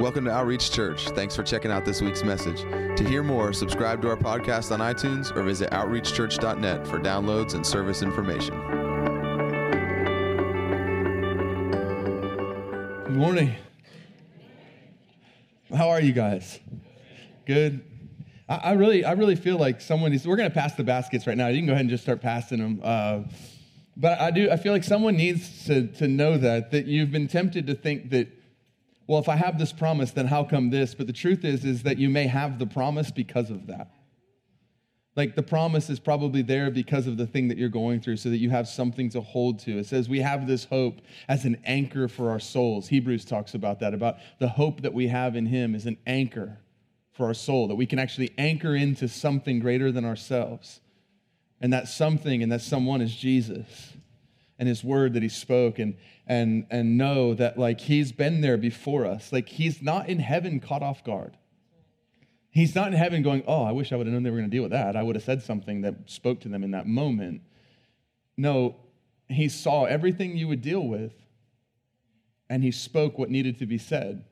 Welcome to Outreach Church. Thanks for checking out this week's message. To hear more, subscribe to our podcast on iTunes or visit outreachchurch.net for downloads and service information. Good morning. How are you guys? Good. I, really, I really feel like someone is. We're going to pass the baskets right now. You can go ahead and just start passing them. Uh, but I do. I feel like someone needs to to know that that you've been tempted to think that. Well, if I have this promise, then how come this? But the truth is, is that you may have the promise because of that. Like the promise is probably there because of the thing that you're going through, so that you have something to hold to. It says we have this hope as an anchor for our souls. Hebrews talks about that, about the hope that we have in Him is an anchor for our soul, that we can actually anchor into something greater than ourselves. And that something and that someone is Jesus and his word that he spoke and and and know that like he's been there before us. Like he's not in heaven caught off guard. He's not in heaven going, "Oh, I wish I would have known they were going to deal with that. I would have said something that spoke to them in that moment." No, he saw everything you would deal with and he spoke what needed to be said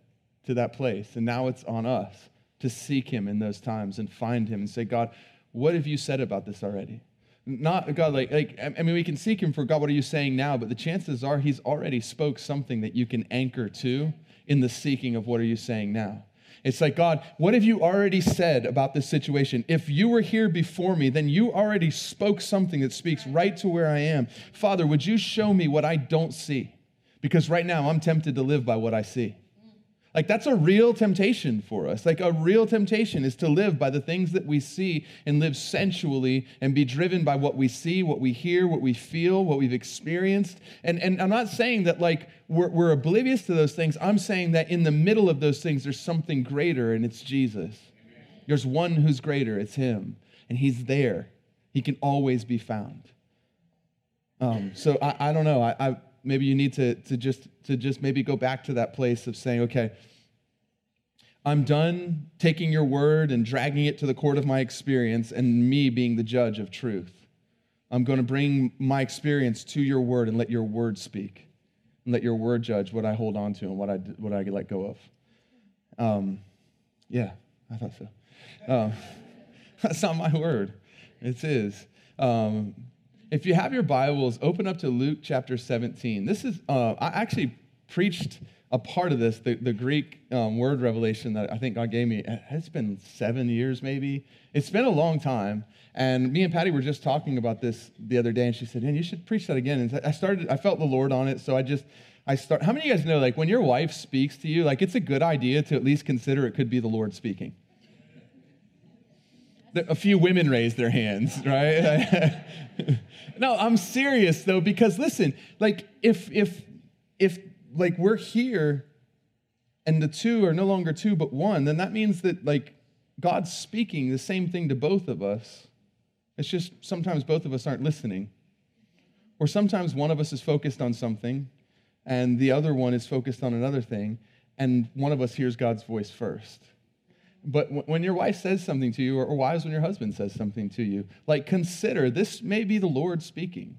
to that place. And now it's on us to seek him in those times and find him and say, God, what have you said about this already? Not God, like, like I mean, we can seek him for God, what are you saying now? But the chances are he's already spoke something that you can anchor to in the seeking of what are you saying now. It's like, God, what have you already said about this situation? If you were here before me, then you already spoke something that speaks right to where I am. Father, would you show me what I don't see? Because right now I'm tempted to live by what I see. Like, that's a real temptation for us. Like, a real temptation is to live by the things that we see and live sensually and be driven by what we see, what we hear, what we feel, what we've experienced. And, and I'm not saying that, like, we're, we're oblivious to those things. I'm saying that in the middle of those things, there's something greater, and it's Jesus. There's one who's greater, it's Him. And He's there, He can always be found. Um, so I, I don't know. I, I maybe you need to, to just to just maybe go back to that place of saying, okay, I'm done taking your word and dragging it to the court of my experience and me being the judge of truth. I'm going to bring my experience to your word and let your word speak and let your word judge what I hold on to and what I, what I let go of. Um, yeah, I thought so. Um, that's not my word. It's his. Um, if you have your Bibles, open up to Luke chapter 17. This is, uh, I actually preached a part of this, the, the Greek um, word revelation that I think God gave me. It's been seven years, maybe. It's been a long time. And me and Patty were just talking about this the other day, and she said, "Man, you should preach that again." And I started, I felt the Lord on it, so I just, I start. How many of you guys know, like, when your wife speaks to you, like, it's a good idea to at least consider it could be the Lord speaking? a few women raised their hands, right? no, I'm serious though, because listen, like if if if like we're here and the two are no longer two but one, then that means that like God's speaking the same thing to both of us. It's just sometimes both of us aren't listening. Or sometimes one of us is focused on something and the other one is focused on another thing, and one of us hears God's voice first. But when your wife says something to you, or wives when your husband says something to you, like consider this may be the Lord speaking.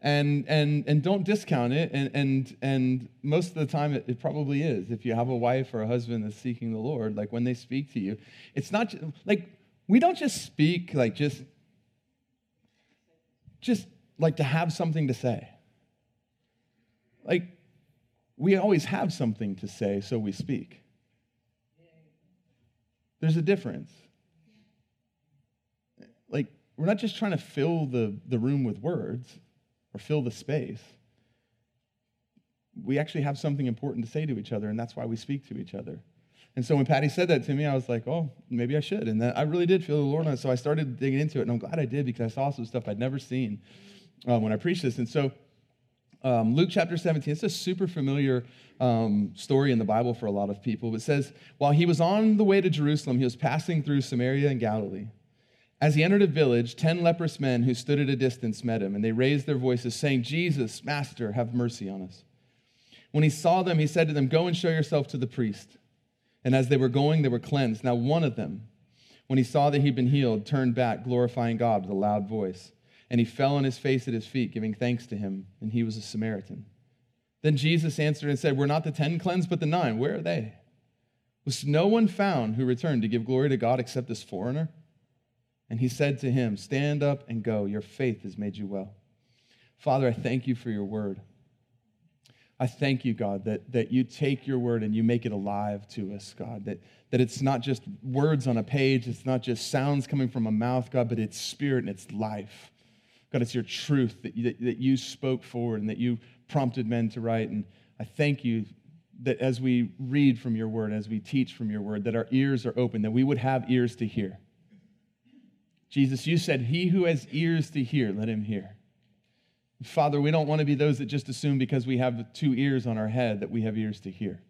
And, and, and don't discount it. And, and, and most of the time, it, it probably is. If you have a wife or a husband that's seeking the Lord, like when they speak to you, it's not like, we don't just speak like just, just like to have something to say. Like, we always have something to say, so we speak. There's a difference. Like, we're not just trying to fill the, the room with words or fill the space. We actually have something important to say to each other, and that's why we speak to each other. And so when Patty said that to me, I was like, oh, maybe I should. And I really did feel the Lord on it. So I started digging into it, and I'm glad I did because I saw some stuff I'd never seen uh, when I preached this. And so um, Luke chapter 17, it's a super familiar um, story in the Bible for a lot of people. It says, While he was on the way to Jerusalem, he was passing through Samaria and Galilee. As he entered a village, ten leprous men who stood at a distance met him, and they raised their voices, saying, Jesus, Master, have mercy on us. When he saw them, he said to them, Go and show yourself to the priest. And as they were going, they were cleansed. Now, one of them, when he saw that he'd been healed, turned back, glorifying God with a loud voice. And he fell on his face at his feet, giving thanks to him, and he was a Samaritan. Then Jesus answered and said, We're not the ten cleansed, but the nine. Where are they? Was no one found who returned to give glory to God except this foreigner? And he said to him, Stand up and go. Your faith has made you well. Father, I thank you for your word. I thank you, God, that, that you take your word and you make it alive to us, God. That, that it's not just words on a page, it's not just sounds coming from a mouth, God, but it's spirit and it's life. God, it's your truth that you, that, that you spoke forward and that you prompted men to write. And I thank you that as we read from your word, as we teach from your word, that our ears are open, that we would have ears to hear. Jesus, you said, He who has ears to hear, let him hear. Father, we don't want to be those that just assume because we have two ears on our head that we have ears to hear.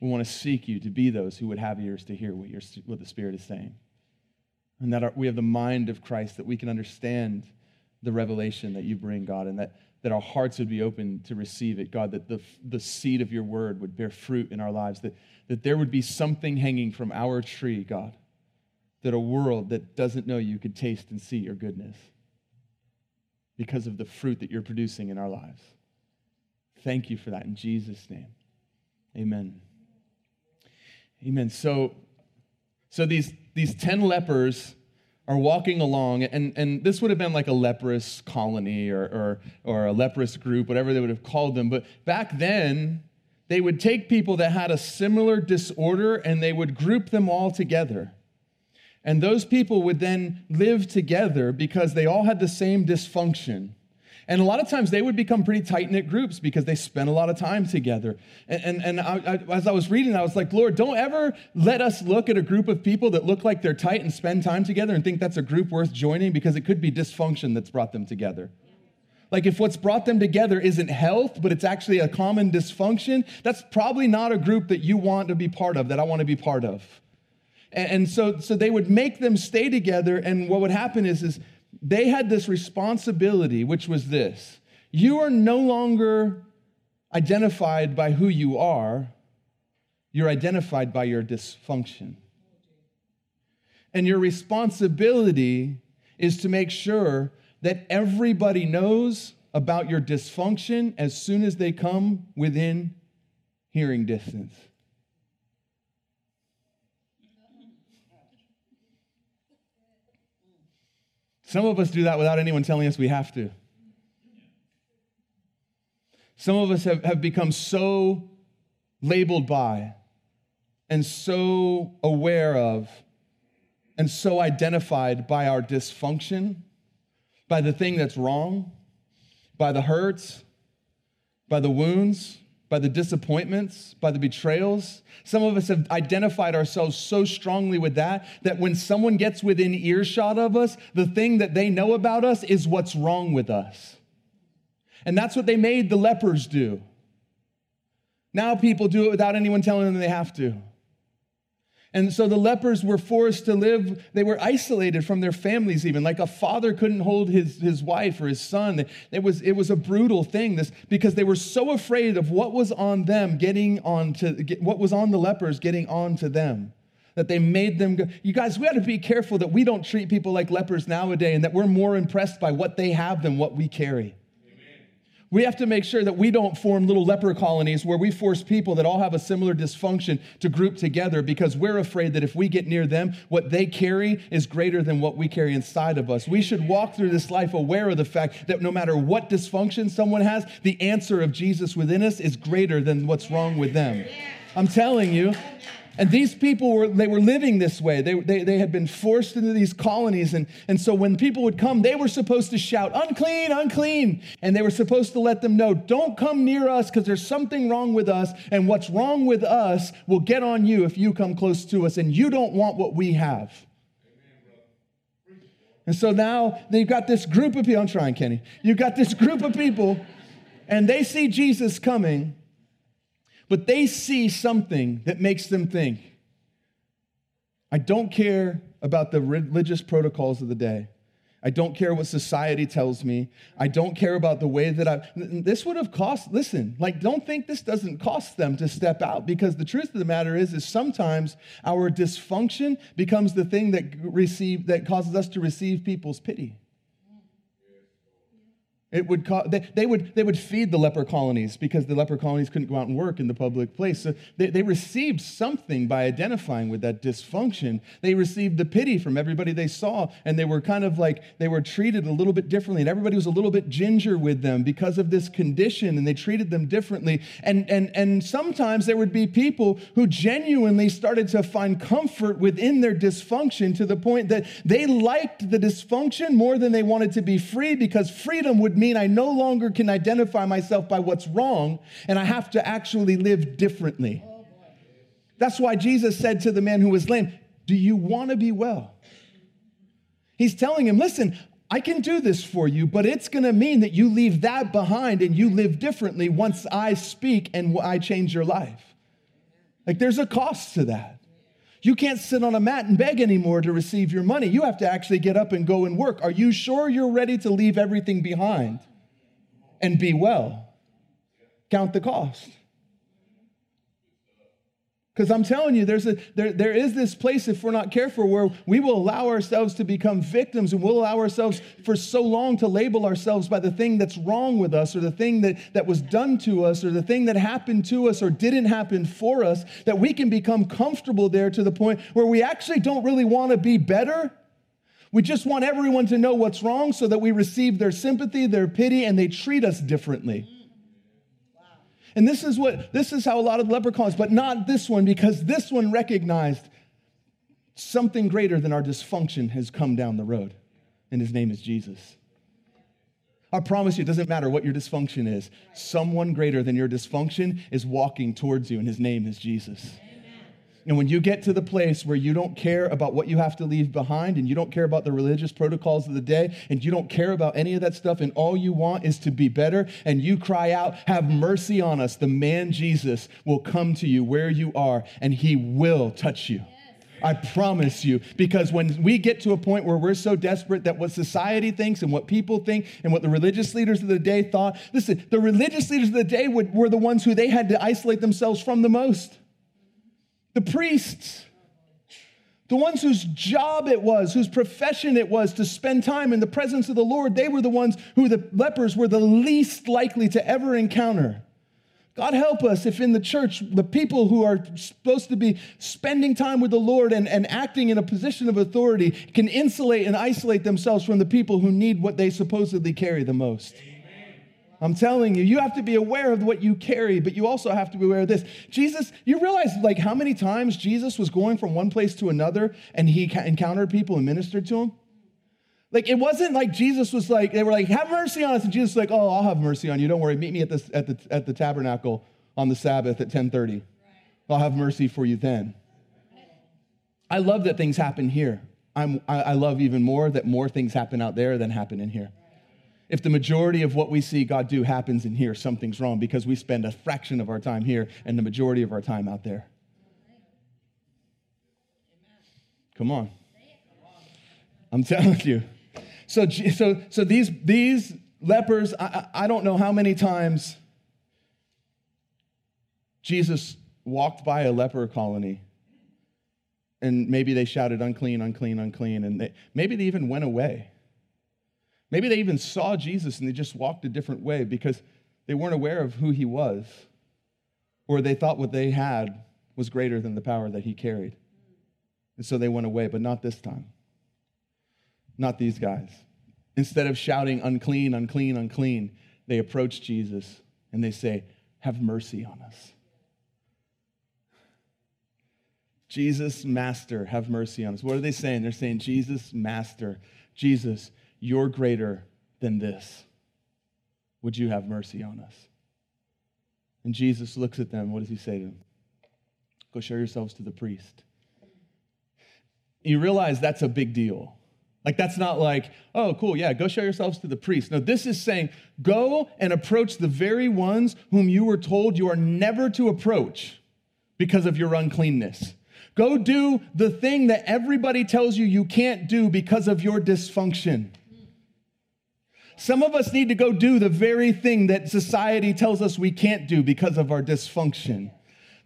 We want to seek you to be those who would have ears to hear what, what the Spirit is saying. And that our, we have the mind of Christ, that we can understand the revelation that you bring, God, and that, that our hearts would be open to receive it, God, that the, the seed of your word would bear fruit in our lives, that, that there would be something hanging from our tree, God, that a world that doesn't know you could taste and see your goodness because of the fruit that you're producing in our lives. Thank you for that in Jesus' name. Amen. Amen. So, so these, these 10 lepers are walking along, and, and this would have been like a leprous colony or, or, or a leprous group, whatever they would have called them. But back then, they would take people that had a similar disorder and they would group them all together. And those people would then live together because they all had the same dysfunction. And a lot of times they would become pretty tight knit groups because they spent a lot of time together. And, and, and I, I, as I was reading, I was like, Lord, don't ever let us look at a group of people that look like they're tight and spend time together and think that's a group worth joining because it could be dysfunction that's brought them together. Like if what's brought them together isn't health, but it's actually a common dysfunction, that's probably not a group that you want to be part of, that I want to be part of. And so, so they would make them stay together, and what would happen is, is they had this responsibility, which was this you are no longer identified by who you are, you're identified by your dysfunction. And your responsibility is to make sure that everybody knows about your dysfunction as soon as they come within hearing distance. Some of us do that without anyone telling us we have to. Some of us have, have become so labeled by and so aware of and so identified by our dysfunction, by the thing that's wrong, by the hurts, by the wounds, by the disappointments, by the betrayals. Some of us have identified ourselves so strongly with that that when someone gets within earshot of us, the thing that they know about us is what's wrong with us. And that's what they made the lepers do. Now people do it without anyone telling them they have to. And so the lepers were forced to live, they were isolated from their families, even. Like a father couldn't hold his, his wife or his son. It was, it was a brutal thing this, because they were so afraid of what was on them getting on to, what was on the lepers getting on to them that they made them go. You guys, we got to be careful that we don't treat people like lepers nowadays and that we're more impressed by what they have than what we carry. We have to make sure that we don't form little leper colonies where we force people that all have a similar dysfunction to group together because we're afraid that if we get near them, what they carry is greater than what we carry inside of us. We should walk through this life aware of the fact that no matter what dysfunction someone has, the answer of Jesus within us is greater than what's wrong with them. I'm telling you, and these people were, they were living this way. They, they, they had been forced into these colonies. And, and so when people would come, they were supposed to shout, unclean, unclean. And they were supposed to let them know, don't come near us because there's something wrong with us. And what's wrong with us will get on you if you come close to us. And you don't want what we have. And so now they've got this group of people. I'm trying, Kenny. You've got this group of people, and they see Jesus coming but they see something that makes them think, I don't care about the religious protocols of the day. I don't care what society tells me. I don't care about the way that I. This would have cost. Listen, like, don't think this doesn't cost them to step out because the truth of the matter is, is sometimes our dysfunction becomes the thing that receive that causes us to receive people's pity. It would co- they, they, would, they would feed the leper colonies because the leper colonies couldn't go out and work in the public place. So they, they received something by identifying with that dysfunction. They received the pity from everybody they saw, and they were kind of like, they were treated a little bit differently, and everybody was a little bit ginger with them because of this condition, and they treated them differently. And, and, and sometimes there would be people who genuinely started to find comfort within their dysfunction to the point that they liked the dysfunction more than they wanted to be free because freedom would mean I no longer can identify myself by what's wrong and I have to actually live differently. That's why Jesus said to the man who was lame, Do you want to be well? He's telling him, Listen, I can do this for you, but it's going to mean that you leave that behind and you live differently once I speak and I change your life. Like there's a cost to that. You can't sit on a mat and beg anymore to receive your money. You have to actually get up and go and work. Are you sure you're ready to leave everything behind and be well? Count the cost. Because I'm telling you, there's a, there, there is this place, if we're not careful, where we will allow ourselves to become victims and we'll allow ourselves for so long to label ourselves by the thing that's wrong with us or the thing that, that was done to us or the thing that happened to us or didn't happen for us that we can become comfortable there to the point where we actually don't really want to be better. We just want everyone to know what's wrong so that we receive their sympathy, their pity, and they treat us differently. And this is what this is how a lot of leprechauns, but not this one, because this one recognized something greater than our dysfunction has come down the road, and his name is Jesus. I promise you, it doesn't matter what your dysfunction is. Someone greater than your dysfunction is walking towards you, and his name is Jesus. And when you get to the place where you don't care about what you have to leave behind and you don't care about the religious protocols of the day and you don't care about any of that stuff and all you want is to be better and you cry out, Have mercy on us, the man Jesus will come to you where you are and he will touch you. I promise you. Because when we get to a point where we're so desperate that what society thinks and what people think and what the religious leaders of the day thought, listen, the religious leaders of the day were the ones who they had to isolate themselves from the most the priests, the ones whose job it was, whose profession it was to spend time in the presence of the Lord, they were the ones who the lepers were the least likely to ever encounter. God help us if in the church, the people who are supposed to be spending time with the Lord and, and acting in a position of authority can insulate and isolate themselves from the people who need what they supposedly carry the most. I'm telling you, you have to be aware of what you carry, but you also have to be aware of this. Jesus, you realize like how many times Jesus was going from one place to another and he encountered people and ministered to them? Like it wasn't like Jesus was like, they were like, have mercy on us. And Jesus was like, oh, I'll have mercy on you. Don't worry. Meet me at, this, at, the, at the tabernacle on the Sabbath at 1030. I'll have mercy for you then. I love that things happen here. I'm, I, I love even more that more things happen out there than happen in here. If the majority of what we see God do happens in here, something's wrong because we spend a fraction of our time here and the majority of our time out there. Come on. I'm telling you. So, so, so these, these lepers, I, I don't know how many times Jesus walked by a leper colony and maybe they shouted, unclean, unclean, unclean, and they, maybe they even went away. Maybe they even saw Jesus and they just walked a different way because they weren't aware of who he was, or they thought what they had was greater than the power that he carried. And so they went away, but not this time. Not these guys. Instead of shouting, unclean, unclean, unclean, they approach Jesus and they say, Have mercy on us. Jesus, Master, have mercy on us. What are they saying? They're saying, Jesus, Master, Jesus, you're greater than this. Would you have mercy on us? And Jesus looks at them. What does he say to them? Go show yourselves to the priest. You realize that's a big deal. Like, that's not like, oh, cool, yeah, go show yourselves to the priest. No, this is saying, go and approach the very ones whom you were told you are never to approach because of your uncleanness. Go do the thing that everybody tells you you can't do because of your dysfunction. Some of us need to go do the very thing that society tells us we can't do because of our dysfunction.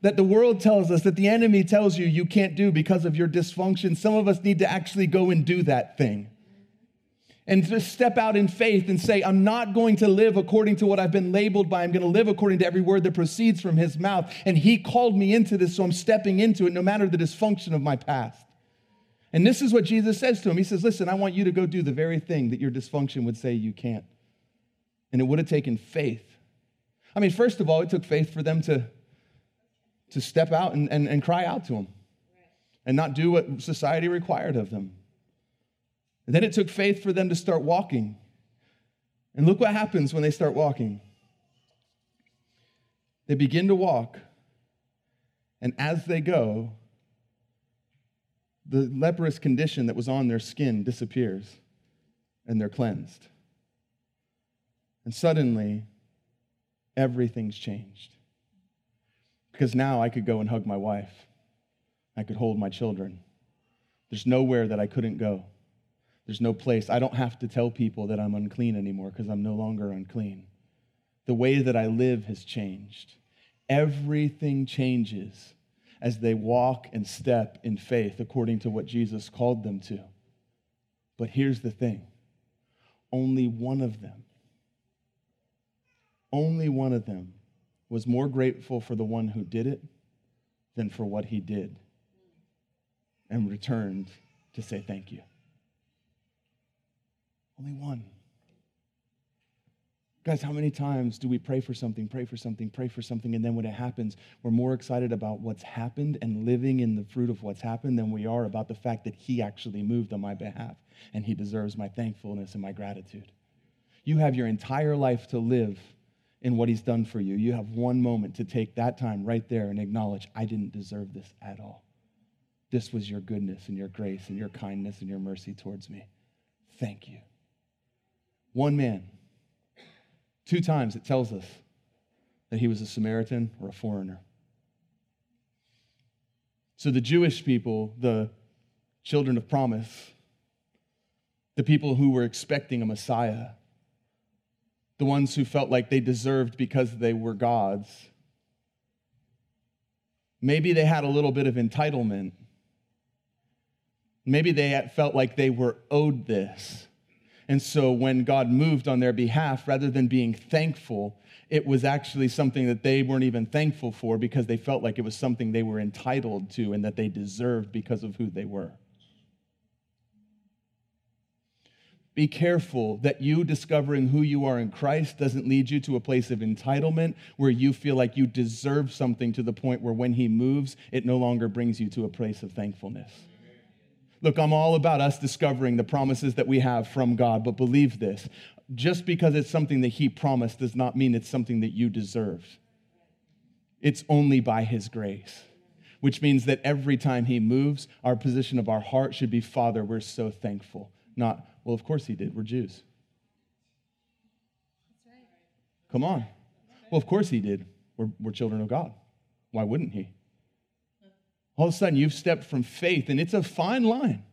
That the world tells us, that the enemy tells you you can't do because of your dysfunction. Some of us need to actually go and do that thing. and just step out in faith and say, I'm not going to live according to what I've been labeled by. I'm going to live according to every word that proceeds from his mouth. And he called me into this, so I'm stepping into it no matter the dysfunction of my past. And this is what Jesus says to him. He says, Listen, I want you to go do the very thing that your dysfunction would say you can't. And it would have taken faith. I mean, first of all, it took faith for them to, to step out and, and, and cry out to him and not do what society required of them. And then it took faith for them to start walking. And look what happens when they start walking. They begin to walk, and as they go, the leprous condition that was on their skin disappears and they're cleansed. And suddenly, everything's changed. Because now I could go and hug my wife, I could hold my children. There's nowhere that I couldn't go. There's no place. I don't have to tell people that I'm unclean anymore because I'm no longer unclean. The way that I live has changed. Everything changes as they walk and step in faith according to what Jesus called them to. But here's the thing only one of them, only one of them was more grateful for the one who did it than for what he did and returned to say thank you. Only one. Guys, how many times do we pray for something, pray for something, pray for something, and then when it happens, we're more excited about what's happened and living in the fruit of what's happened than we are about the fact that He actually moved on my behalf and He deserves my thankfulness and my gratitude. You have your entire life to live in what He's done for you. You have one moment to take that time right there and acknowledge, I didn't deserve this at all. This was your goodness and your grace and your kindness and your mercy towards me. Thank you. One man. Two times it tells us that he was a Samaritan or a foreigner. So the Jewish people, the children of promise, the people who were expecting a Messiah, the ones who felt like they deserved because they were God's, maybe they had a little bit of entitlement. Maybe they felt like they were owed this. And so when God moved on their behalf, rather than being thankful, it was actually something that they weren't even thankful for because they felt like it was something they were entitled to and that they deserved because of who they were. Be careful that you discovering who you are in Christ doesn't lead you to a place of entitlement where you feel like you deserve something to the point where when He moves, it no longer brings you to a place of thankfulness. Look, I'm all about us discovering the promises that we have from God, but believe this just because it's something that He promised does not mean it's something that you deserve. It's only by His grace, which means that every time He moves, our position of our heart should be, Father, we're so thankful. Not, well, of course He did. We're Jews. Come on. Well, of course He did. We're, we're children of God. Why wouldn't He? All of a sudden you've stepped from faith, and it's a fine line.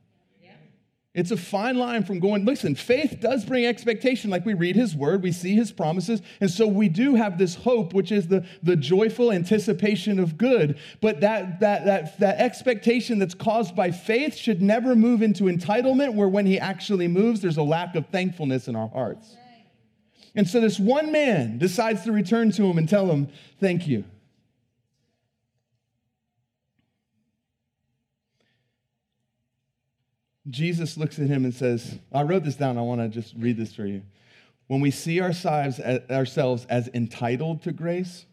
It's a fine line from going, listen, faith does bring expectation. Like we read his word, we see his promises. And so we do have this hope, which is the, the joyful anticipation of good. But that, that, that, that expectation that's caused by faith should never move into entitlement, where when he actually moves, there's a lack of thankfulness in our hearts. And so this one man decides to return to him and tell him, thank you. Jesus looks at him and says, I wrote this down. I want to just read this for you. When we see ourselves, as entitled to grace,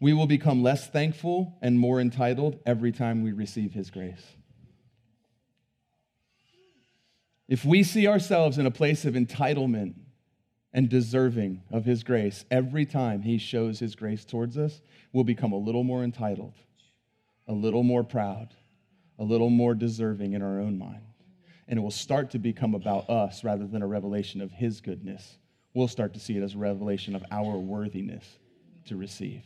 we will become less thankful and more entitled every time we receive his grace. If we see ourselves in a place of entitlement and deserving of his grace every time he shows his grace towards us, we'll become a little more entitled, a little more proud, a little more deserving in our own mind and it will start to become about us rather than a revelation of His goodness. We'll start to see it as a revelation of our worthiness to receive.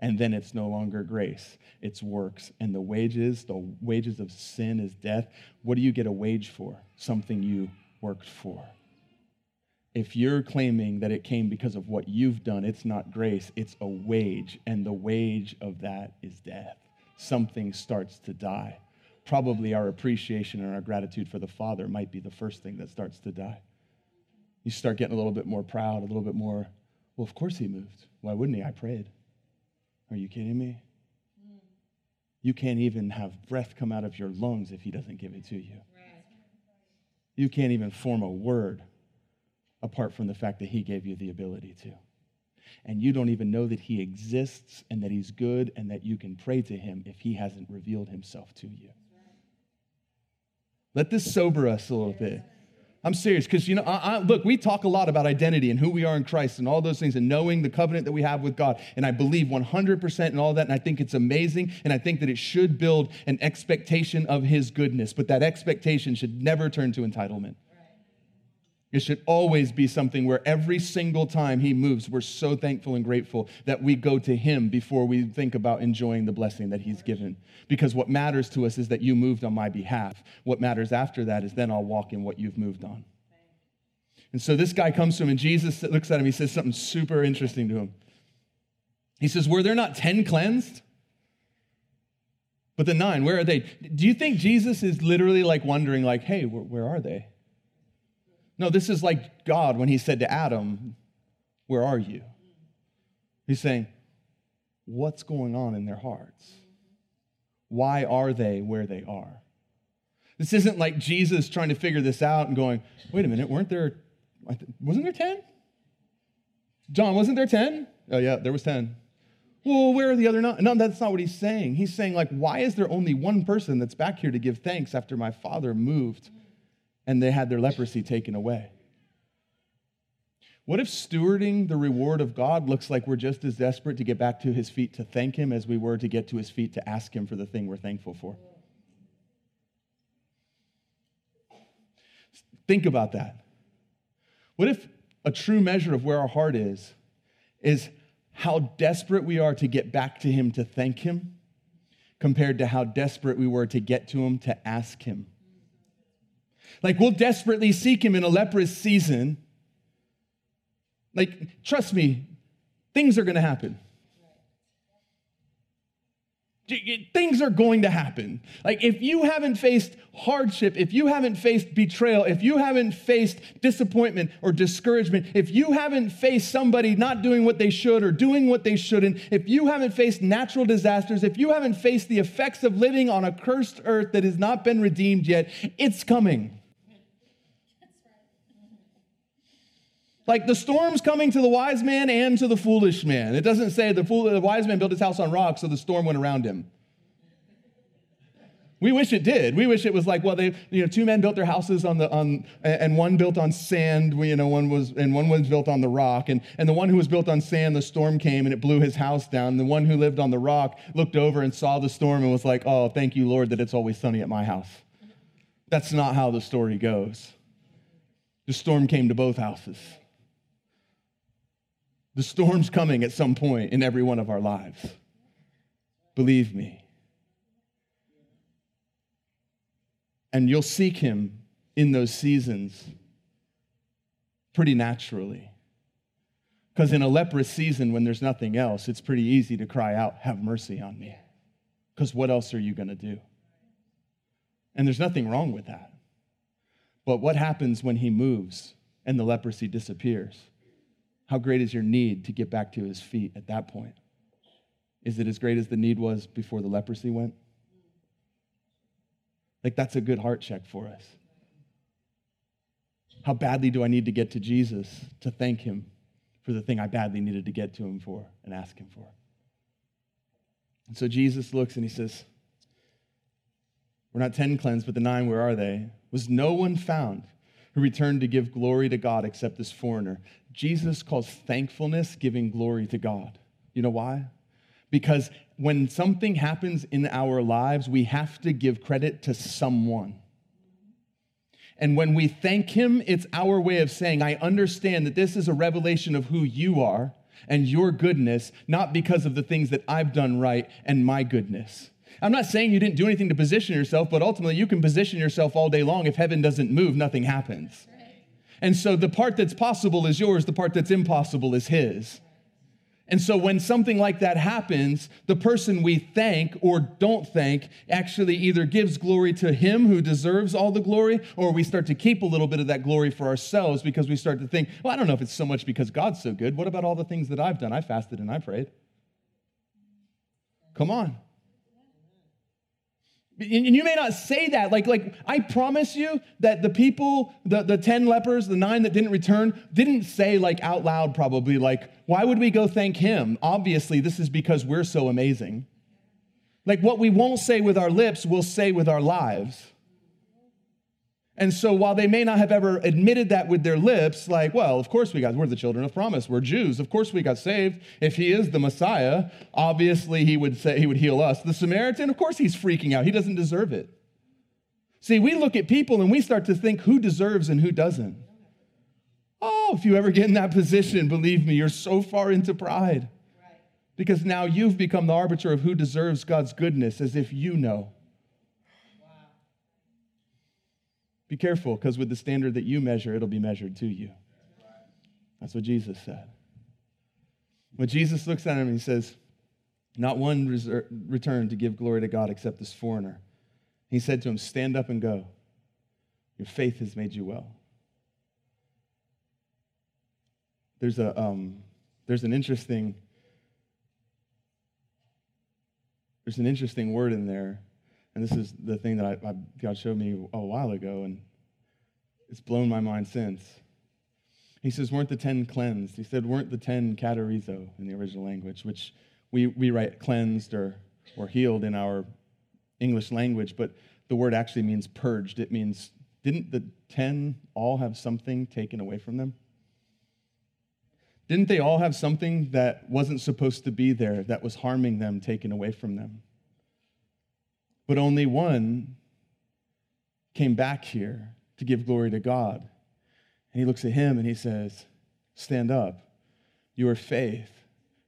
And then it's no longer grace, it's works. And the wages, the wages of sin is death. What do you get a wage for? Something you worked for. If you're claiming that it came because of what you've done, it's not grace, it's a wage. And the wage of that is death. Something starts to die probably our appreciation and our gratitude for the Father might be the first thing that starts to die. You start getting a little bit more proud, a little bit more, well, of course he moved. Why wouldn't he? I prayed. Are you kidding me? You can't even have breath come out of your lungs if he doesn't give it to you. You can't even form a word apart from the fact that he gave you the ability to. And you don't even know that he exists and that he's good and that you can pray to him if he hasn't revealed himself to you. Let this sober us a little bit. I'm serious because, you know, I, I, look, we talk a lot about identity and who we are in Christ and all those things and knowing the covenant that we have with God. And I believe 100% in all that. And I think it's amazing. And I think that it should build an expectation of His goodness. But that expectation should never turn to entitlement. It should always be something where every single time he moves, we're so thankful and grateful that we go to him before we think about enjoying the blessing that he's given. Because what matters to us is that you moved on my behalf. What matters after that is then I'll walk in what you've moved on. And so this guy comes to him, and Jesus looks at him. He says something super interesting to him. He says, Were there not 10 cleansed? But the nine, where are they? Do you think Jesus is literally like wondering, like, hey, where, where are they? No, this is like God when he said to Adam, Where are you? He's saying, What's going on in their hearts? Why are they where they are? This isn't like Jesus trying to figure this out and going, Wait a minute, weren't there, wasn't there 10? John, wasn't there 10? Oh, yeah, there was 10. Well, where are the other nine? No, that's not what he's saying. He's saying, like, why is there only one person that's back here to give thanks after my father moved and they had their leprosy taken away. What if stewarding the reward of God looks like we're just as desperate to get back to his feet to thank him as we were to get to his feet to ask him for the thing we're thankful for? Think about that. What if a true measure of where our heart is is how desperate we are to get back to him to thank him compared to how desperate we were to get to him to ask him? Like, we'll desperately seek him in a leprous season. Like, trust me, things are going to happen. Things are going to happen. Like, if you haven't faced hardship, if you haven't faced betrayal, if you haven't faced disappointment or discouragement, if you haven't faced somebody not doing what they should or doing what they shouldn't, if you haven't faced natural disasters, if you haven't faced the effects of living on a cursed earth that has not been redeemed yet, it's coming. Like the storm's coming to the wise man and to the foolish man. It doesn't say the, fool, the wise man built his house on rocks, so the storm went around him. We wish it did. We wish it was like, well, they, you know, two men built their houses on the, on, and one built on sand, you know, one was, and one was built on the rock. And, and the one who was built on sand, the storm came and it blew his house down. The one who lived on the rock looked over and saw the storm and was like, oh, thank you, Lord, that it's always sunny at my house. That's not how the story goes. The storm came to both houses. The storm's coming at some point in every one of our lives. Believe me. And you'll seek him in those seasons pretty naturally. Because in a leprous season, when there's nothing else, it's pretty easy to cry out, Have mercy on me. Because what else are you going to do? And there's nothing wrong with that. But what happens when he moves and the leprosy disappears? How great is your need to get back to his feet at that point? Is it as great as the need was before the leprosy went? Like, that's a good heart check for us. How badly do I need to get to Jesus to thank him for the thing I badly needed to get to him for and ask him for? And so Jesus looks and he says, We're not 10 cleansed, but the nine, where are they? Was no one found who returned to give glory to God except this foreigner? Jesus calls thankfulness giving glory to God. You know why? Because when something happens in our lives, we have to give credit to someone. And when we thank Him, it's our way of saying, I understand that this is a revelation of who you are and your goodness, not because of the things that I've done right and my goodness. I'm not saying you didn't do anything to position yourself, but ultimately you can position yourself all day long. If heaven doesn't move, nothing happens. And so the part that's possible is yours, the part that's impossible is his. And so when something like that happens, the person we thank or don't thank actually either gives glory to him who deserves all the glory, or we start to keep a little bit of that glory for ourselves because we start to think, well, I don't know if it's so much because God's so good. What about all the things that I've done? I fasted and I prayed. Come on. And you may not say that. Like, like I promise you that the people, the, the 10 lepers, the nine that didn't return, didn't say like out loud, probably, like, why would we go thank him? Obviously, this is because we're so amazing. Like what we won't say with our lips, we'll say with our lives. And so while they may not have ever admitted that with their lips, like, well, of course we got, we're the children of promise. We're Jews. Of course we got saved. If he is the Messiah, obviously he would say he would heal us. The Samaritan, of course he's freaking out. He doesn't deserve it. See, we look at people and we start to think who deserves and who doesn't. Oh, if you ever get in that position, believe me, you're so far into pride. Because now you've become the arbiter of who deserves God's goodness as if you know. Be careful, because with the standard that you measure, it'll be measured to you. That's what Jesus said. When Jesus looks at him, he says, Not one reser- returned to give glory to God except this foreigner. He said to him, Stand up and go. Your faith has made you well. There's, a, um, there's an interesting there's an interesting word in there and this is the thing that I, I, God showed me a while ago, and it's blown my mind since. He says, Weren't the ten cleansed? He said, Weren't the ten katharizo in the original language, which we, we write cleansed or, or healed in our English language, but the word actually means purged. It means, didn't the ten all have something taken away from them? Didn't they all have something that wasn't supposed to be there, that was harming them, taken away from them? But only one came back here to give glory to God. And he looks at him and he says, Stand up. Your faith,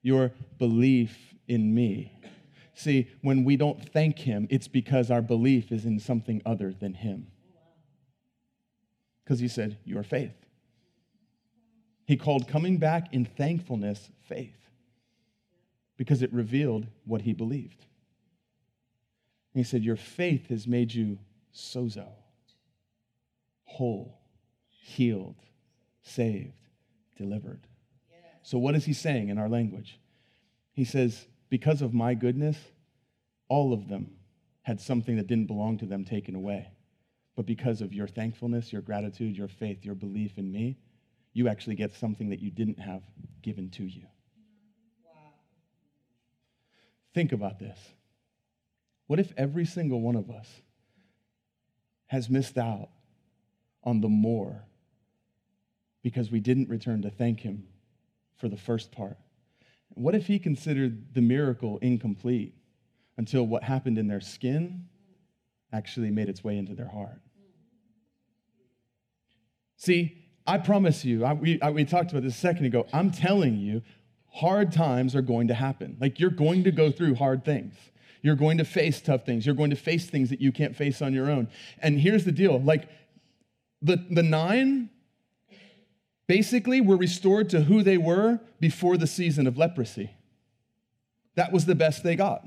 your belief in me. See, when we don't thank him, it's because our belief is in something other than him. Because he said, Your faith. He called coming back in thankfulness faith because it revealed what he believed. He said, Your faith has made you sozo, whole, healed, saved, delivered. So, what is he saying in our language? He says, Because of my goodness, all of them had something that didn't belong to them taken away. But because of your thankfulness, your gratitude, your faith, your belief in me, you actually get something that you didn't have given to you. Wow. Think about this. What if every single one of us has missed out on the more because we didn't return to thank Him for the first part? What if He considered the miracle incomplete until what happened in their skin actually made its way into their heart? See, I promise you, I, we, I, we talked about this a second ago. I'm telling you, hard times are going to happen. Like you're going to go through hard things. You're going to face tough things. You're going to face things that you can't face on your own. And here's the deal like the, the nine basically were restored to who they were before the season of leprosy. That was the best they got.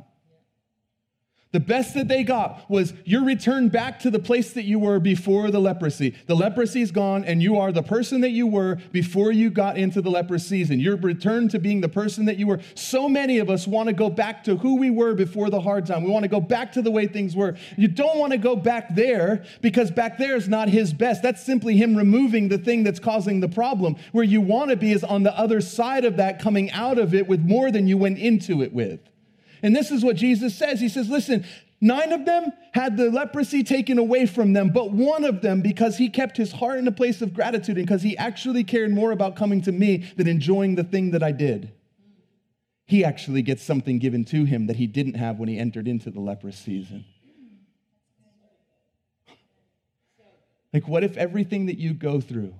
The best that they got was you're returned back to the place that you were before the leprosy. The leprosy's gone, and you are the person that you were before you got into the leprosy season. You're returned to being the person that you were. So many of us want to go back to who we were before the hard time. We want to go back to the way things were. You don't want to go back there because back there is not his best. That's simply him removing the thing that's causing the problem. Where you want to be is on the other side of that, coming out of it with more than you went into it with. And this is what Jesus says. He says, Listen, nine of them had the leprosy taken away from them, but one of them, because he kept his heart in a place of gratitude and because he actually cared more about coming to me than enjoying the thing that I did, he actually gets something given to him that he didn't have when he entered into the leprous season. Like, what if everything that you go through,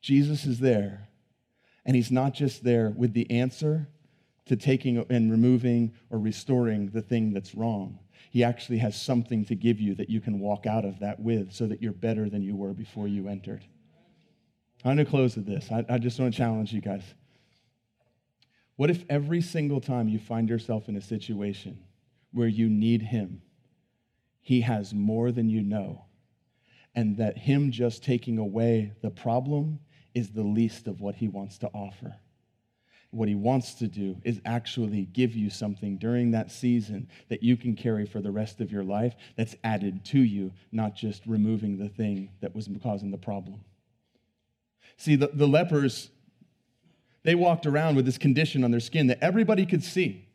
Jesus is there, and he's not just there with the answer, to taking and removing or restoring the thing that's wrong. He actually has something to give you that you can walk out of that with so that you're better than you were before you entered. I'm going to close with this. I, I just want to challenge you guys. What if every single time you find yourself in a situation where you need Him, He has more than you know, and that Him just taking away the problem is the least of what He wants to offer? What He wants to do is actually give you something during that season that you can carry for the rest of your life that's added to you, not just removing the thing that was causing the problem. See, the, the lepers they walked around with this condition on their skin that everybody could see.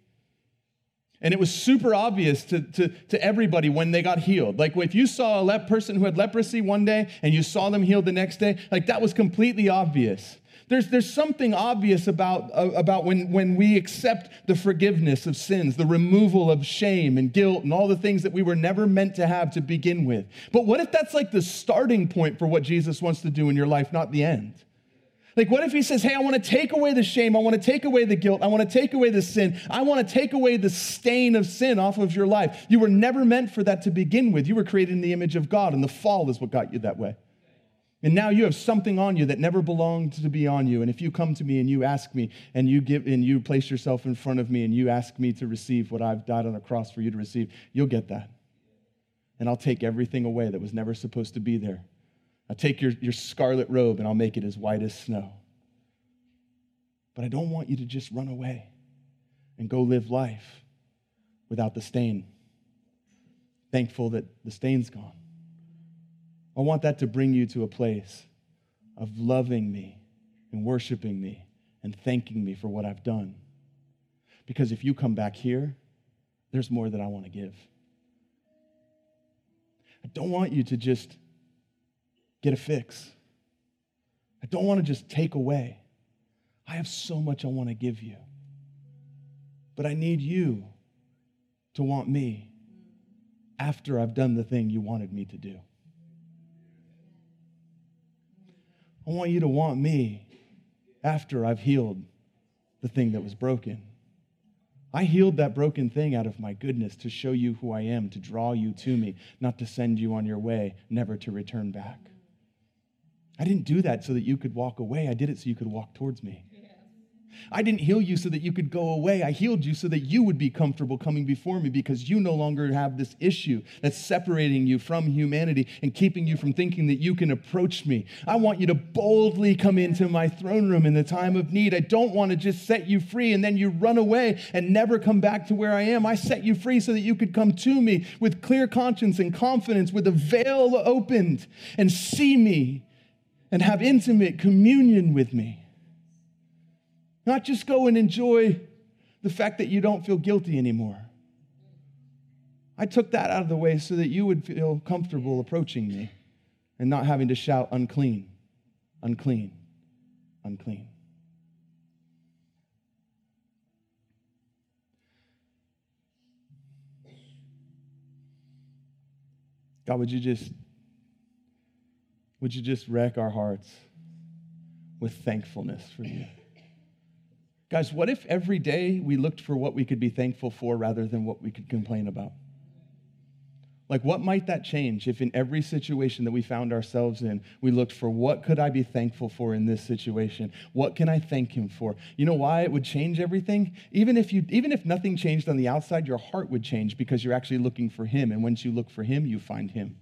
And it was super obvious to, to, to everybody when they got healed. Like if you saw a lep- person who had leprosy one day and you saw them healed the next day, like that was completely obvious. There's, there's something obvious about, uh, about when, when we accept the forgiveness of sins, the removal of shame and guilt and all the things that we were never meant to have to begin with. But what if that's like the starting point for what Jesus wants to do in your life, not the end? Like, what if he says, Hey, I want to take away the shame. I want to take away the guilt. I want to take away the sin. I want to take away the stain of sin off of your life. You were never meant for that to begin with. You were created in the image of God, and the fall is what got you that way. And now you have something on you that never belonged to be on you. And if you come to me and you ask me and you give and you place yourself in front of me and you ask me to receive what I've died on a cross for you to receive, you'll get that. And I'll take everything away that was never supposed to be there. I'll take your, your scarlet robe and I'll make it as white as snow. But I don't want you to just run away and go live life without the stain. Thankful that the stain's gone. I want that to bring you to a place of loving me and worshiping me and thanking me for what I've done. Because if you come back here, there's more that I want to give. I don't want you to just get a fix. I don't want to just take away. I have so much I want to give you. But I need you to want me after I've done the thing you wanted me to do. I want you to want me after I've healed the thing that was broken. I healed that broken thing out of my goodness to show you who I am, to draw you to me, not to send you on your way, never to return back. I didn't do that so that you could walk away. I did it so you could walk towards me. I didn't heal you so that you could go away. I healed you so that you would be comfortable coming before me because you no longer have this issue that's separating you from humanity and keeping you from thinking that you can approach me. I want you to boldly come into my throne room in the time of need. I don't want to just set you free and then you run away and never come back to where I am. I set you free so that you could come to me with clear conscience and confidence, with a veil opened and see me and have intimate communion with me. Not just go and enjoy the fact that you don't feel guilty anymore. I took that out of the way so that you would feel comfortable approaching me and not having to shout, unclean, unclean, unclean. God, would you just would you just wreck our hearts with thankfulness for you? Guys, what if every day we looked for what we could be thankful for rather than what we could complain about? Like, what might that change if in every situation that we found ourselves in, we looked for what could I be thankful for in this situation? What can I thank him for? You know why it would change everything? Even if, you, even if nothing changed on the outside, your heart would change because you're actually looking for him. And once you look for him, you find him.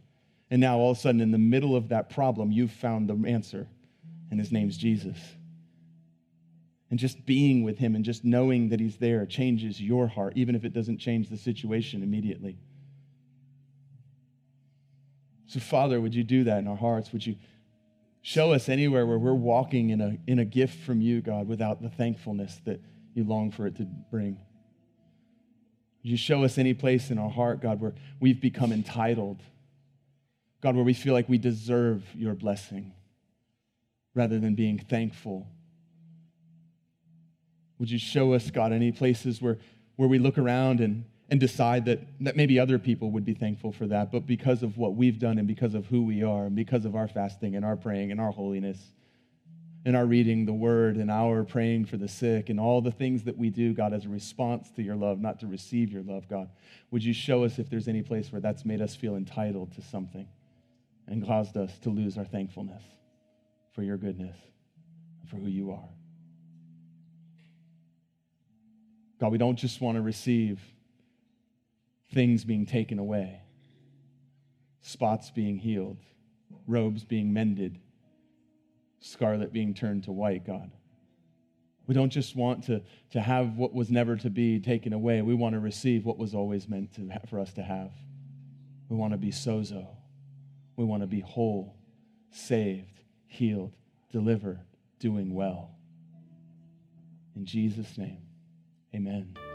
And now all of a sudden, in the middle of that problem, you've found the answer, and his name's Jesus. And just being with him and just knowing that he's there changes your heart, even if it doesn't change the situation immediately. So, Father, would you do that in our hearts? Would you show us anywhere where we're walking in a, in a gift from you, God, without the thankfulness that you long for it to bring? Would you show us any place in our heart, God, where we've become entitled? God, where we feel like we deserve your blessing rather than being thankful. Would you show us, God, any places where, where we look around and, and decide that, that maybe other people would be thankful for that, but because of what we've done and because of who we are and because of our fasting and our praying and our holiness and our reading the word and our praying for the sick and all the things that we do, God, as a response to your love, not to receive your love, God, would you show us if there's any place where that's made us feel entitled to something? and caused us to lose our thankfulness for your goodness for who you are. God, we don't just want to receive things being taken away, spots being healed, robes being mended, scarlet being turned to white, God. We don't just want to, to have what was never to be taken away. We want to receive what was always meant to, for us to have. We want to be sozo. We want to be whole, saved, healed, delivered, doing well. In Jesus' name, amen.